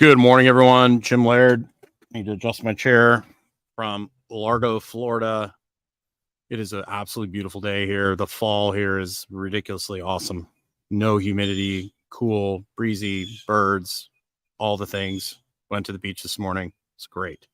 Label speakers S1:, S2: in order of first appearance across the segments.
S1: Good morning, everyone. Jim Laird. I Need to adjust my chair from Largo, Florida. It is an absolutely beautiful day here. The fall here is ridiculously awesome. No humidity, cool, breezy, birds, all the things. Went to the beach this morning. It's great.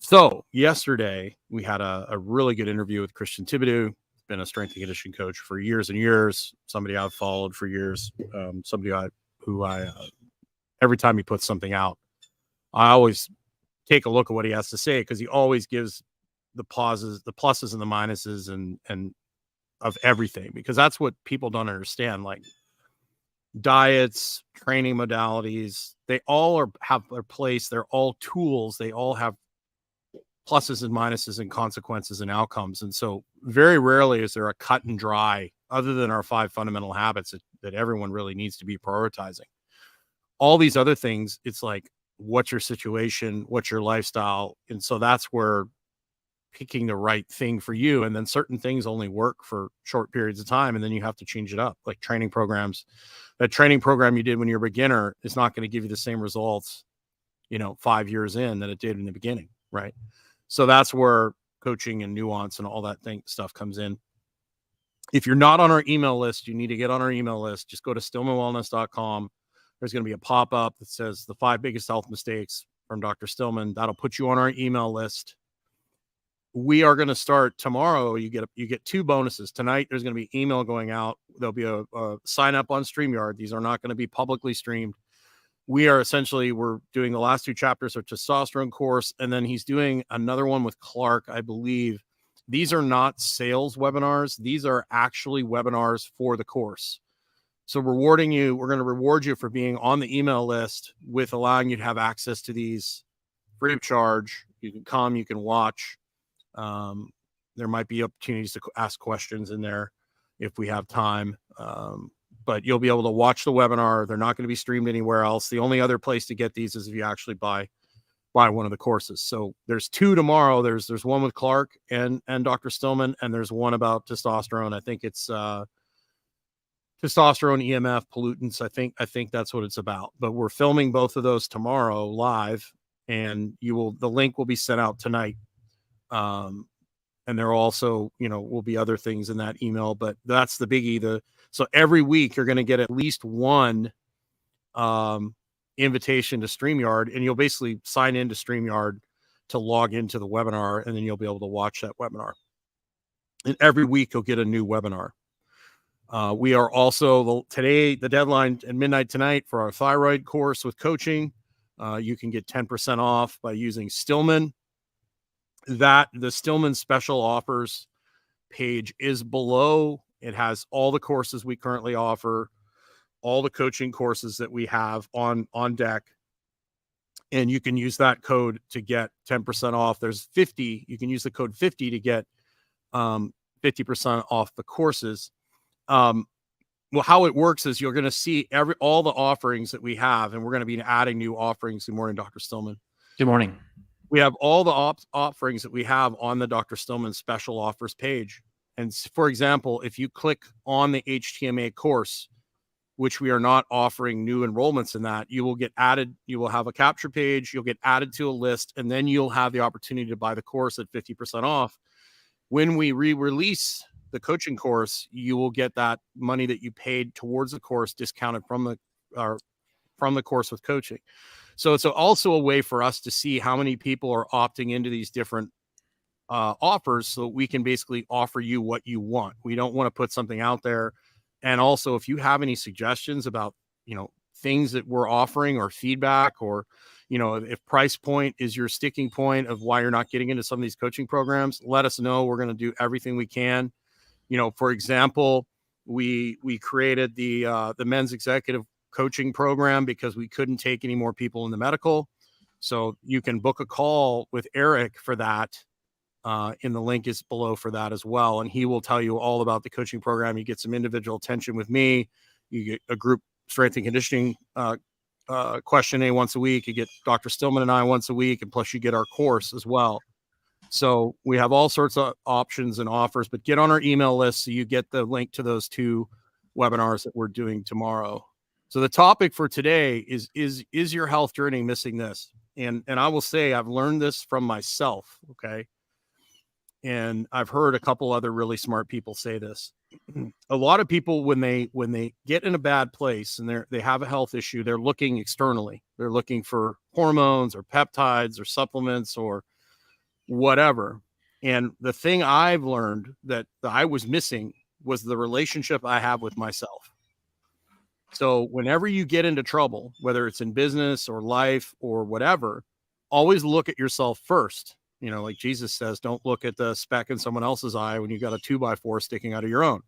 S1: So, yesterday we had a, a really good interview with Christian Thibaudeau. Been a strength and conditioning coach for years and years. Somebody I've followed for years. Um, somebody I, who I uh, every time he puts something out, I always take a look at what he has to say because he always gives the pauses, the pluses and the minuses and and of everything because that's what people don't understand. Like diets, training modalities, they all are have their place. They're all tools. They all have pluses and minuses and consequences and outcomes. And so very rarely is there a cut and dry other than our five fundamental habits that, that everyone really needs to be prioritizing all these other things it's like what's your situation? What's your lifestyle? And so that's where picking the right thing for you and then certain things only work for short periods of time and then you have to change it up like training programs. That training program you did when you're a beginner is not going to give you the same results you know 5 years in that it did in the beginning right? So that's where coaching and nuance and all that thing stuff comes in. If you're not on our email list you need to get on our email list. Just go to stillmanwellness.com there's going to be a pop up that says the five biggest health mistakes from Dr. Stillman. That'll put you on our email list. We are going to start tomorrow. You get you get two bonuses tonight. There's going to be email going out. There'll be a, a sign up on Streamyard. These are not going to be publicly streamed. We are essentially we're doing the last two chapters of testosterone course, and then he's doing another one with Clark, I believe. These are not sales webinars. These are actually webinars for the course. So rewarding you, we're going to reward you for being on the email list with allowing you to have access to these free of charge. You can come, you can watch. Um, there might be opportunities to ask questions in there if we have time. Um, but you'll be able to watch the webinar. They're not going to be streamed anywhere else. The only other place to get these is if you actually buy buy one of the courses. So there's two tomorrow. There's there's one with Clark and and Dr. Stillman, and there's one about testosterone. I think it's uh testosterone emf pollutants i think i think that's what it's about. But we're filming both of those tomorrow live and you will the link will be sent out tonight um and there also you know will be other things in that email but that's the biggie the so every week you're going to get at least one um invitation to streamyard and you'll basically sign into streamyard to log into the webinar and then you'll be able to watch that webinar. And every week you'll get a new webinar uh, we are also today, the deadline at midnight tonight for our thyroid course with coaching. Uh, you can get 10% off by using Stillman. That the Stillman special offers page is below. It has all the courses we currently offer, all the coaching courses that we have on on deck. And you can use that code to get 10% off. There's 50. You can use the code 50 to get um, 50% off the courses um, well, how it works is you're going to see every all the offerings that we have, and we're going to be adding new offerings. Good morning, Dr. Stillman.
S2: Good morning.
S1: We have all the op- offerings that we have on the Dr. Stillman special offers page. And for example, if you click on the HTMA course, which we are not offering new enrollments in that, you will get added. You will have a capture page. You'll get added to a list, and then you'll have the opportunity to buy the course at 50% off. When we re release the coaching course, you will get that money that you paid towards the course discounted from the or from the course with coaching. So it's also a way for us to see how many people are opting into these different uh, offers so we can basically offer you what you want. We don't want to put something out there. And also, if you have any suggestions about, you know, things that we're offering or feedback or, you know, if price point is your sticking point of why you're not getting into some of these coaching programs, let us know. We're going to do everything we can you know, for example, we we created the uh, the men's executive coaching program because we couldn't take any more people in the medical. So you can book a call with Eric for that. Uh, in the link is below for that as well, and he will tell you all about the coaching program. You get some individual attention with me. You get a group strength and conditioning uh, uh, question a once a week. You get Dr. Stillman and I once a week, and plus you get our course as well. So we have all sorts of options and offers, but get on our email list so you get the link to those two webinars that we're doing tomorrow. So the topic for today is is is your health journey missing this? And and I will say I've learned this from myself, okay? And I've heard a couple other really smart people say this. a lot of people when they when they get in a bad place and they're they have a health issue, they're looking externally. They're looking for hormones or peptides or supplements or whatever. And the thing I've learned that, I was missing was the relationship I have with myself so whenever you get into trouble, whether it's in business or life or whatever, always look at yourself first. You know, like Jesus says, don't look at the speck in someone else's eye when you've got a two by four sticking out of your own.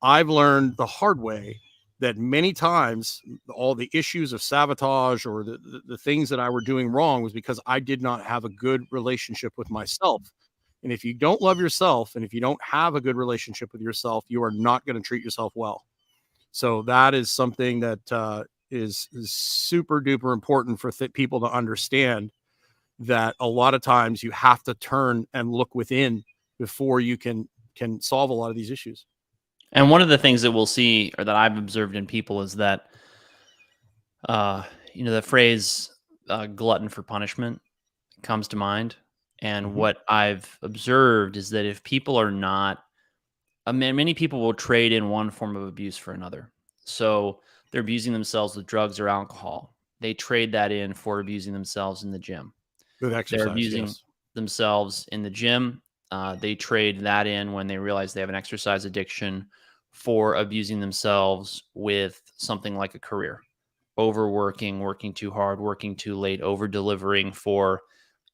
S1: I've learned the hard way that many times all the issues of sabotage or the, the, the, things that I were doing wrong was because I did not have a good relationship with myself. And if you don't love yourself and if you don't have a good relationship with yourself, you are not going to treat yourself well. So that is something that uh, is, is super duper important for th- people to understand that a lot of times you have to turn and look within before you can can solve a lot of these issues.
S2: And one of the things that we'll see or that I've observed in people is that uh, you know, the phrase uh, glutton for punishment comes to mind. And mm-hmm. what I've observed is that if people are not I mean, many people will trade in one form of abuse for another. So they're abusing themselves with drugs or alcohol. They trade that in for abusing themselves in the gym.
S1: With exercise,
S2: they're abusing
S1: yes.
S2: themselves in the gym. Uh, they trade that in when they realize they have an exercise addiction for abusing themselves with something like a career, overworking, working too hard, working too late, over delivering for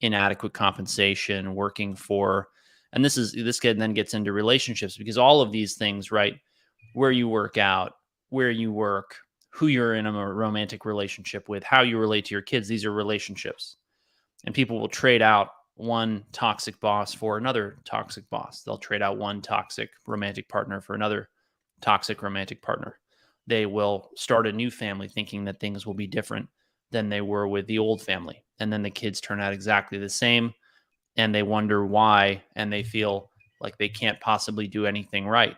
S2: inadequate compensation, working for and this is this kid then gets into relationships because all of these things right where you work out where you work who you're in a romantic relationship with how you relate to your kids these are relationships. And people will trade out one toxic boss for another toxic boss. They'll trade out one toxic romantic partner for another toxic romantic partner they will start a new family thinking that things will be different than they were with the old family and then the kids turn out exactly the same and they wonder why and they feel like they can't possibly do anything right.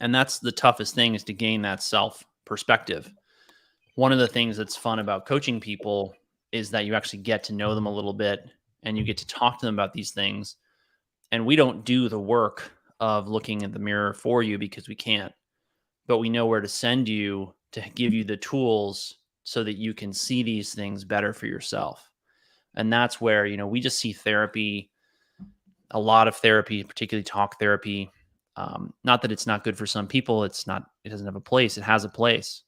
S2: And that's the toughest thing is to gain that self perspective. One of the things that's fun about coaching people is that you actually get to know them a little bit and you get to talk to them about these things. And we don't do the work of looking at the mirror for you because we can't, but we know where to send you to give you the tools so that you can see these things better for yourself. And that's where you know we just see therapy a lot of therapy particularly talk therapy. Um, not that it's not good for some people it's not it doesn't have a place it has a place.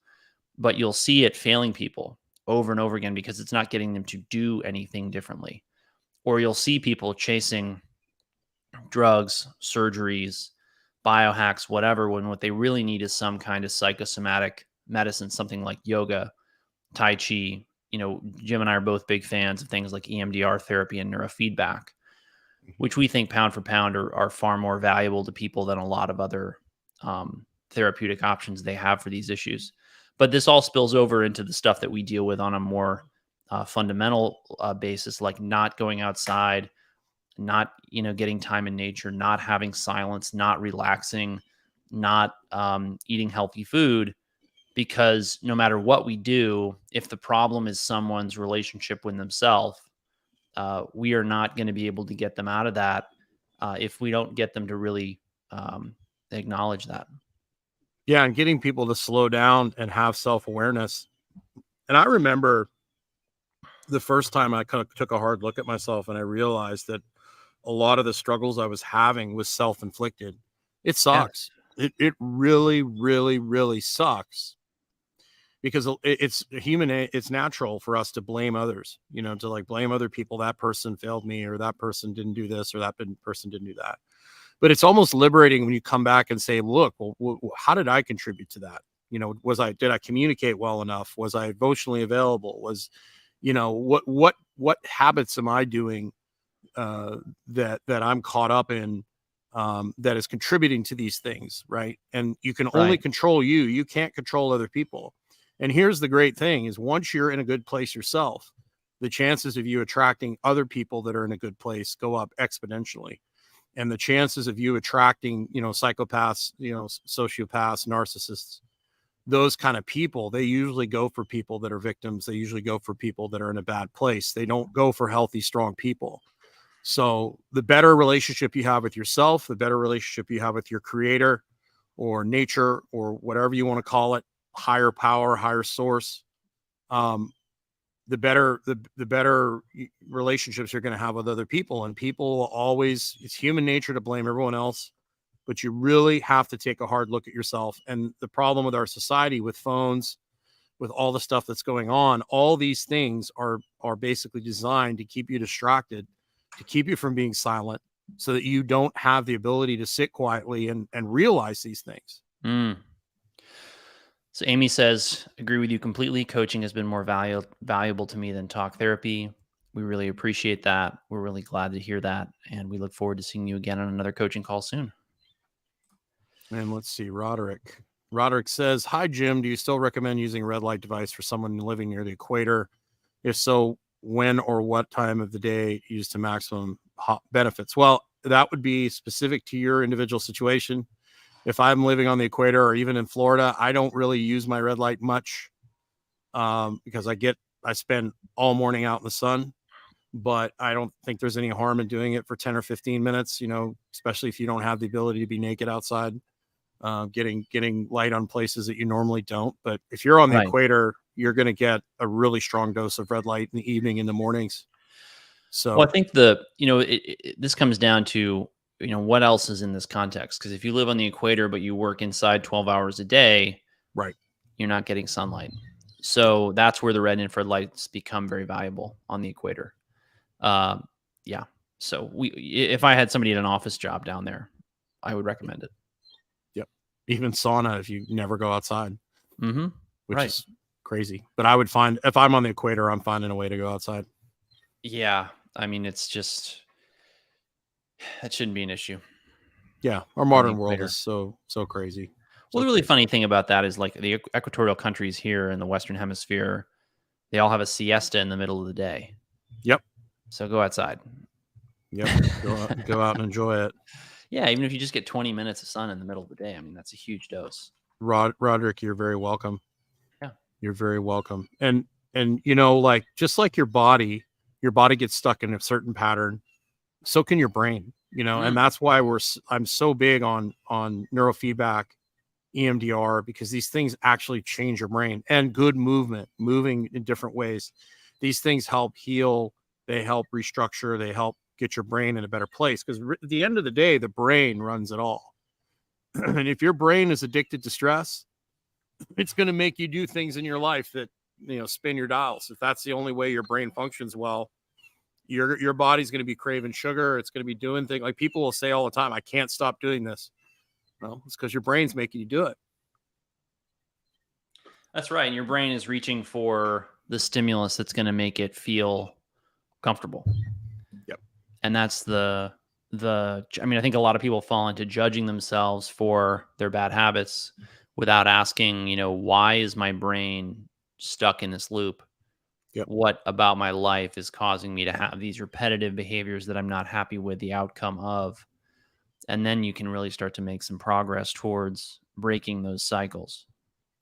S2: But you'll see it failing people over and over again because it's not getting them to do anything differently. Or you'll see people chasing drugs surgeries biohacks whatever when what they really need is some kind of psychosomatic medicine something like yoga tai chi you know, Jim and I are both big fans of things like EMDR therapy and neurofeedback, mm-hmm. which we think pound for pound are, are far more valuable to people than a lot of other um, therapeutic options they have for these issues. But this all spills over into the stuff that we deal with on a more uh, fundamental uh, basis, like not going outside, not you know getting time in nature, not having silence, not relaxing, not um, eating healthy food because no matter what we do, if the problem is someone's relationship with themselves, uh, we are not going to be able to get them out of that uh, if we don't get them to really um, acknowledge that.
S1: Yeah, and getting people to slow down and have self awareness. And I remember the first time I kind of took a hard look at myself and I realized that a lot of the struggles I was having was self inflicted. It sucks. Yeah. It, it really, really, really sucks because it's human it's natural for us to blame others you know to like blame other people that person failed me or that person didn't do this or that person didn't do that but it's almost liberating when you come back and say look well, how did i contribute to that you know was i did i communicate well enough was i emotionally available was you know what what what habits am i doing uh that that i'm caught up in um that is contributing to these things right and you can only right. control you you can't control other people and here's the great thing is once you're in a good place yourself, the chances of you attracting other people that are in a good place go up exponentially. And the chances of you attracting, you know, psychopaths, you know, sociopaths, narcissists, those kind of people, they usually go for people that are victims. They usually go for people that are in a bad place. They don't go for healthy, strong people. So the better relationship you have with yourself, the better relationship you have with your creator or nature or whatever you want to call it, higher power, higher source, um, the better the the better relationships you're going to have with other people. And people always it's human nature to blame everyone else, but you really have to take a hard look at yourself. And the problem with our society with phones, with all the stuff that's going on, all these things are are basically designed to keep you distracted, to keep you from being silent, so that you don't have the ability to sit quietly and and realize these things.
S2: Mm. So Amy says, agree with you completely. Coaching has been more valuable valuable to me than talk therapy. We really appreciate that. We're really glad to hear that. And we look forward to seeing you again on another coaching call soon.
S1: And let's see, Roderick. Roderick says, "Hi Jim, do you still recommend using red light device for someone living near the equator? If so, when or what time of the day use to maximum benefits?" Well, that would be specific to your individual situation. If I'm living on the equator or even in Florida, I don't really use my red light much um, because I get I spend all morning out in the sun. But I don't think there's any harm in doing it for 10 or 15 minutes, you know, especially if you don't have the ability to be naked outside uh, getting getting light on places that you normally don't. But if you're on the
S2: Right.
S1: equator, you're going to get a really strong dose of red light in the evening, in the mornings. So
S2: Well, I think the you know it, it, this comes down to you know what else is in this context because if you live on the equator but you work inside 12 hours a day,
S1: Right.
S2: you're not getting sunlight. So that's where the red infrared lights become very valuable on the equator. Um, yeah. So we if I had somebody at an office job down there, I would recommend it.
S1: Even sauna if you never go outside,
S2: Mm-hmm.
S1: which
S2: Right.
S1: is crazy. But I would find if I'm on the equator, I'm finding a way to go outside.
S2: Yeah. I mean, it's just that shouldn't be an issue.
S1: Yeah, our modern world
S2: equator.
S1: is so so crazy.
S2: Well,
S1: So
S2: the really
S1: crazy.
S2: funny thing about that is like the equatorial countries here in the Western Hemisphere, they all have a siesta in the middle of the day.
S1: Yep.
S2: So go outside.
S1: Yep, go out, go out and enjoy it.
S2: Yeah, even if you just get 20 minutes of sun in the middle of the day, I mean, that's a huge dose.
S1: Rod Roderick, you're very welcome.
S2: Yeah.
S1: You're very welcome. And and you know, like just like your body, your body gets stuck in a certain pattern, so can your brain, you know,
S2: Mm.
S1: and that's why we're I'm so big on on neurofeedback, EMDR, because these things actually change your brain and good movement, moving in different ways. These things help heal, they help restructure, they help get your brain in a better place. Because at the end of the day, the brain runs it all. and if your brain is addicted to stress, it's going to make you do things in your life that you know spin your dials. If that's the only way your brain functions well, your your body's going to be craving sugar. It's going to be doing things like people will say all the time, "I can't stop doing this." Well, it's because your brain's making you do it.
S2: That's right. And your brain is reaching for the stimulus that's going to make it feel comfortable. And that's the the I mean, I think a lot of people fall into judging themselves for their bad habits without asking, you know, why is my brain stuck in this loop?
S1: Yep.
S2: What about my life is causing me to have these repetitive behaviors that I'm not happy with the outcome of? And then you can really start to make some progress towards breaking those cycles.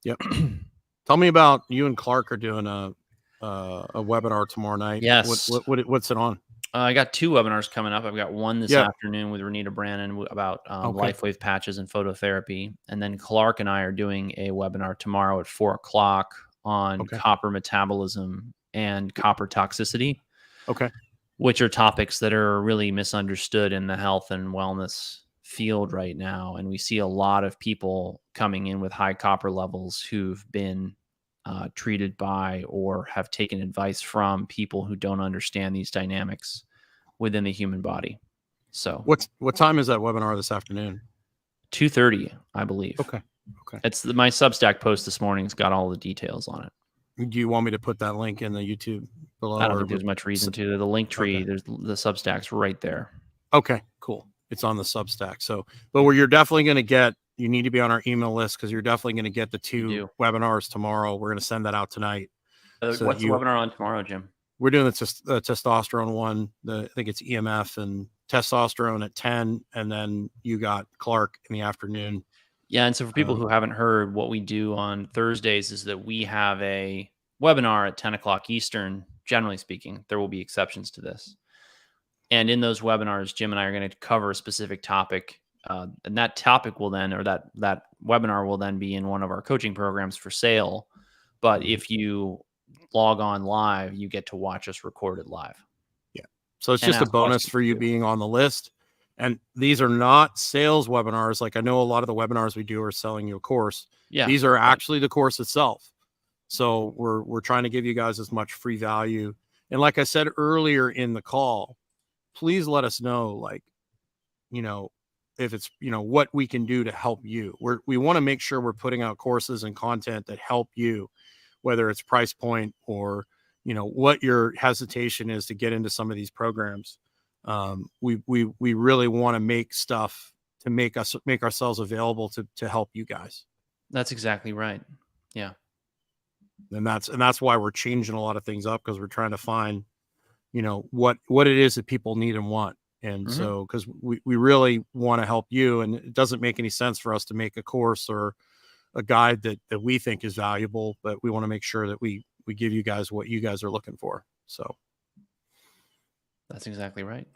S1: Yep. Tell me about you and Clark are doing a uh, a webinar tomorrow night.
S2: Yes.
S1: What, what, what what's it on?
S2: Uh, I got two webinars coming up. I've got one this
S1: Yeah.
S2: afternoon with Renita Brannon about um,
S1: Okay.
S2: LifeWave patches and phototherapy, and then Clark and I are doing a webinar tomorrow at four o'clock on
S1: Okay.
S2: copper metabolism and copper toxicity,
S1: Okay.
S2: which are topics that are really misunderstood in the health and wellness field right now. And we see a lot of people coming in with high copper levels who've been uh, treated by or have taken advice from people who don't understand these dynamics within the human body. So
S1: What's what time is that webinar this afternoon?
S2: two thirty, I believe.
S1: Okay. Okay.
S2: It's the, my Substack post this morning's got all the details on it.
S1: Do you want me to put that link in the YouTube below?
S2: I don't
S1: or-
S2: think there's much reason to. The link tree,
S1: Okay.
S2: there's the Substack's right there.
S1: Okay, cool. It's on the Substack. So, but where you're definitely going to get, you need to be on our email list because you're definitely going to get the two webinars tomorrow. We're going to send that out tonight.
S2: Uh,
S1: So
S2: what's
S1: you-
S2: the webinar on tomorrow, Jim?
S1: We're doing the, tes- the testosterone one. The I think it's EMF and testosterone at ten, and then you got Clark in the afternoon
S2: Yeah, and so for people
S1: Um,
S2: who haven't heard, what we do on Thursdays is that we have a webinar at 10 o'clock Eastern. Generally speaking, there will be exceptions to this. And in those webinars, Jim and I are going to cover a specific topic, uh, and that topic will then, or that that webinar will then be in one of our coaching programs for sale. But if you log on live, you get to watch us recorded live. Yeah.
S1: So it's
S2: and
S1: just a bonus for you being on the list. And these are not sales webinars. Like I know a lot of the webinars we do are selling you a course.
S2: Yeah,
S1: These are actually the course itself. So we're we're trying to give you guys as much free value. And like I said earlier in the call, please let us know like you know if it's you know what we can do to help you. We're we want to make sure we're putting out courses and content that help you whether it's price point or you know what your hesitation is to get into some of these programs. Um, we we we really want to make stuff to make us make ourselves available to to help you guys
S2: that's exactly right. Yeah.
S1: And that's and that's why we're changing a lot of things up because we're trying to find you know what what it is that people need and want and
S2: Mhm.
S1: so because we, we really want to help you and it doesn't make any sense for us to make a course or a guide that that we think is valuable but we want to make sure that we we give you guys what you guys are looking for so
S2: That's exactly right.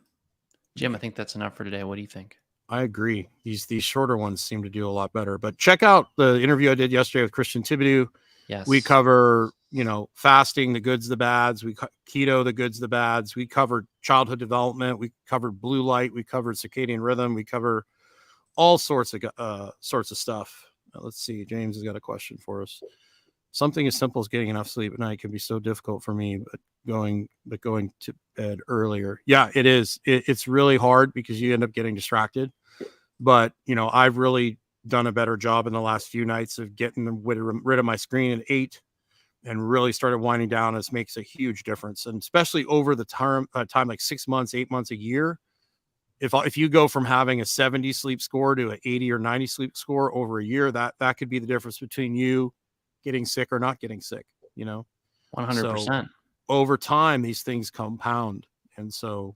S2: Jim, I think that's enough for today. What do you think?
S1: I agree. These these shorter ones seem to do a lot better. But check out the interview I did yesterday with Christian Thibaudeau.
S2: Yes.
S1: We cover, you know, fasting, the goods, the bads. We keto, the goods, the bads. We covered childhood development. We covered blue light. We covered circadian rhythm. We cover all sorts of uh, sorts of stuff. Let's see. James has got a question for us. Something as simple as getting enough sleep at night can be so difficult for me, but going but going to bed earlier. Yeah, it is. It, it's really hard because you end up getting distracted. But you know, I've really done a better job in the last few nights of getting rid of, rid of my screen at eight and really started winding down. This makes a huge difference, and especially over the term uh, time like six months, eight months, a year. If if you go from having a 70 sleep score to an 80 or 90 sleep score over a year, that that could be the difference between you getting sick or not getting sick. You know,
S2: 100%.
S1: over time these things compound, and so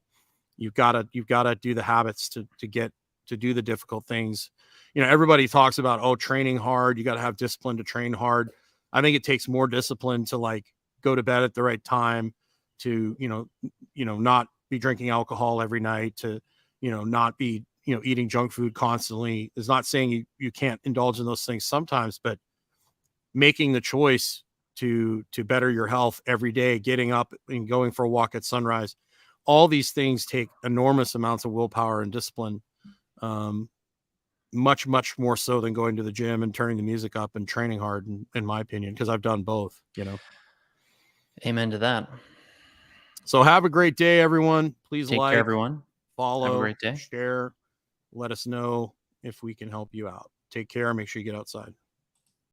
S1: you've got to you've got to do the habits to to get to do the difficult things. You know, everybody talks about oh training hard. You got to have discipline to train hard. I think it takes more discipline to like go to bed at the right time, to you know, you know, not be drinking alcohol every night, to you know, not be you know eating junk food constantly. Is not saying you you can't indulge in those things sometimes, but making the choice to to better your health every day, getting up and going for a walk at sunrise, all these things take enormous amounts of willpower and discipline. Um, much much more so than going to the gym and turning the music up and training hard in, in my opinion because i've done both you know
S2: Amen to that.
S1: so have a great day everyone please
S2: Take
S1: like
S2: care, everyone.
S1: follow
S2: great day.
S1: share let us know if we can help you out take care make sure you get outside